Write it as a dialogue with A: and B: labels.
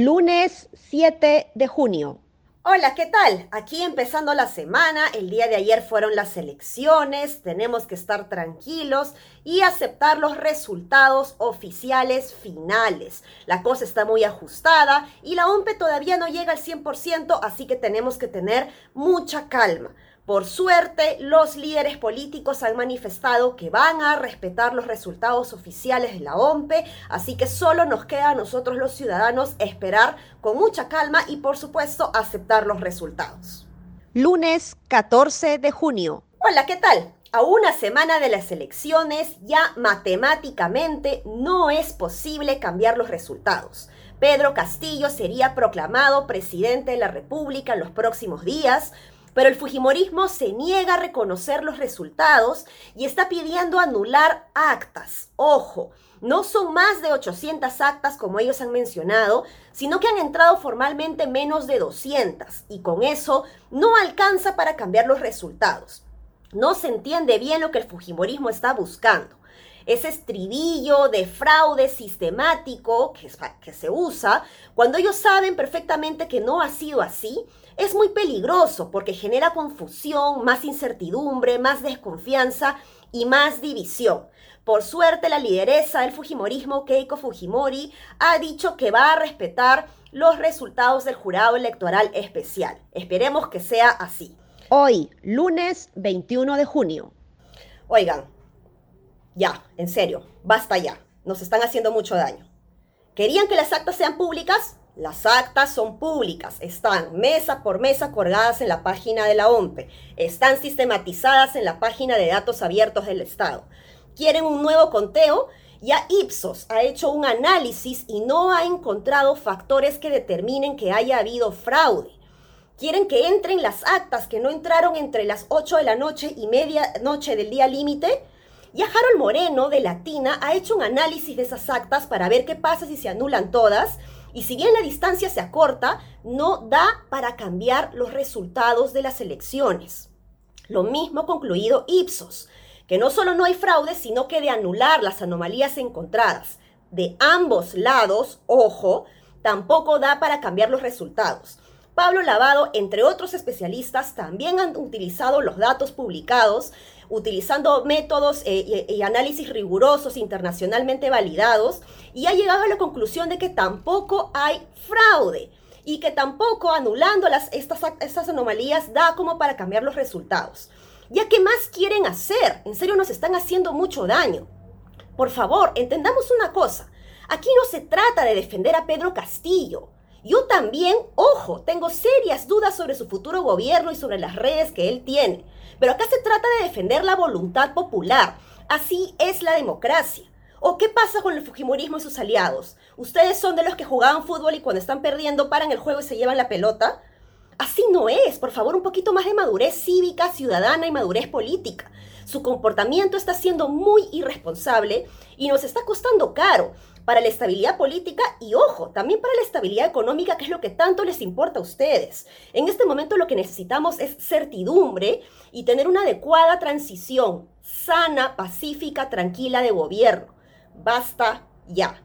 A: Lunes 7 de junio.
B: Hola, ¿qué tal? Aquí empezando la semana, el día de ayer fueron las elecciones, tenemos que estar tranquilos y aceptar los resultados oficiales finales. La cosa está muy ajustada y la OMPE todavía no llega al 100%, así que tenemos que tener mucha calma. Por suerte, los líderes políticos han manifestado que van a respetar los resultados oficiales de la OMPE, así que solo nos queda a nosotros los ciudadanos esperar con mucha calma y por supuesto aceptar los resultados.
A: Lunes 14 de junio.
B: Hola, ¿qué tal? A una semana de las elecciones ya matemáticamente no es posible cambiar los resultados. Pedro Castillo sería proclamado presidente de la República en los próximos días, pero el Fujimorismo se niega a reconocer los resultados y está pidiendo anular actas. Ojo, no son más de 800 actas como ellos han mencionado, sino que han entrado formalmente menos de 200 y con eso no alcanza para cambiar los resultados. No se entiende bien lo que el Fujimorismo está buscando ese estribillo de fraude sistemático que, que se usa, cuando ellos saben perfectamente que no ha sido así, es muy peligroso porque genera confusión, más incertidumbre, más desconfianza y más división. Por suerte, la lideresa del Fujimorismo, Keiko Fujimori, ha dicho que va a respetar los resultados del jurado electoral especial. Esperemos que sea así.
A: Hoy, lunes 21 de junio.
B: Oigan, ya, en serio, basta ya. Nos están haciendo mucho daño. ¿Querían que las actas sean públicas? Las actas son públicas, están mesa por mesa colgadas en la página de la OMPE, están sistematizadas en la página de datos abiertos del Estado. ¿Quieren un nuevo conteo? Ya Ipsos ha hecho un análisis y no ha encontrado factores que determinen que haya habido fraude. Quieren que entren las actas que no entraron entre las 8 de la noche y media noche del día límite ya Harold Moreno de Latina ha hecho un análisis de esas actas para ver qué pasa si se anulan todas. Y si bien la distancia se acorta, no da para cambiar los resultados de las elecciones. Lo mismo concluido Ipsos, que no solo no hay fraude, sino que de anular las anomalías encontradas de ambos lados, ojo, tampoco da para cambiar los resultados. Pablo Lavado, entre otros especialistas, también han utilizado los datos publicados, utilizando métodos eh, y, análisis rigurosos internacionalmente validados, y ha llegado a la conclusión de que tampoco hay fraude y que tampoco anulando las, estas, estas anomalías da como para cambiar los resultados. ¿Ya qué más quieren hacer? En serio nos están haciendo mucho daño. Por favor, entendamos una cosa. Aquí no se trata de defender a Pedro Castillo. Yo también, ojo, tengo serias dudas sobre su futuro gobierno y sobre las redes que él tiene. Pero acá se trata de defender la voluntad popular. Así es la democracia. ¿O qué pasa con el Fujimorismo y sus aliados? ¿Ustedes son de los que jugaban fútbol y cuando están perdiendo paran el juego y se llevan la pelota? Así no es. Por favor, un poquito más de madurez cívica, ciudadana y madurez política. Su comportamiento está siendo muy irresponsable y nos está costando caro para la estabilidad política y, ojo, también para la estabilidad económica, que es lo que tanto les importa a ustedes. En este momento lo que necesitamos es certidumbre y tener una adecuada transición sana, pacífica, tranquila de gobierno. Basta ya.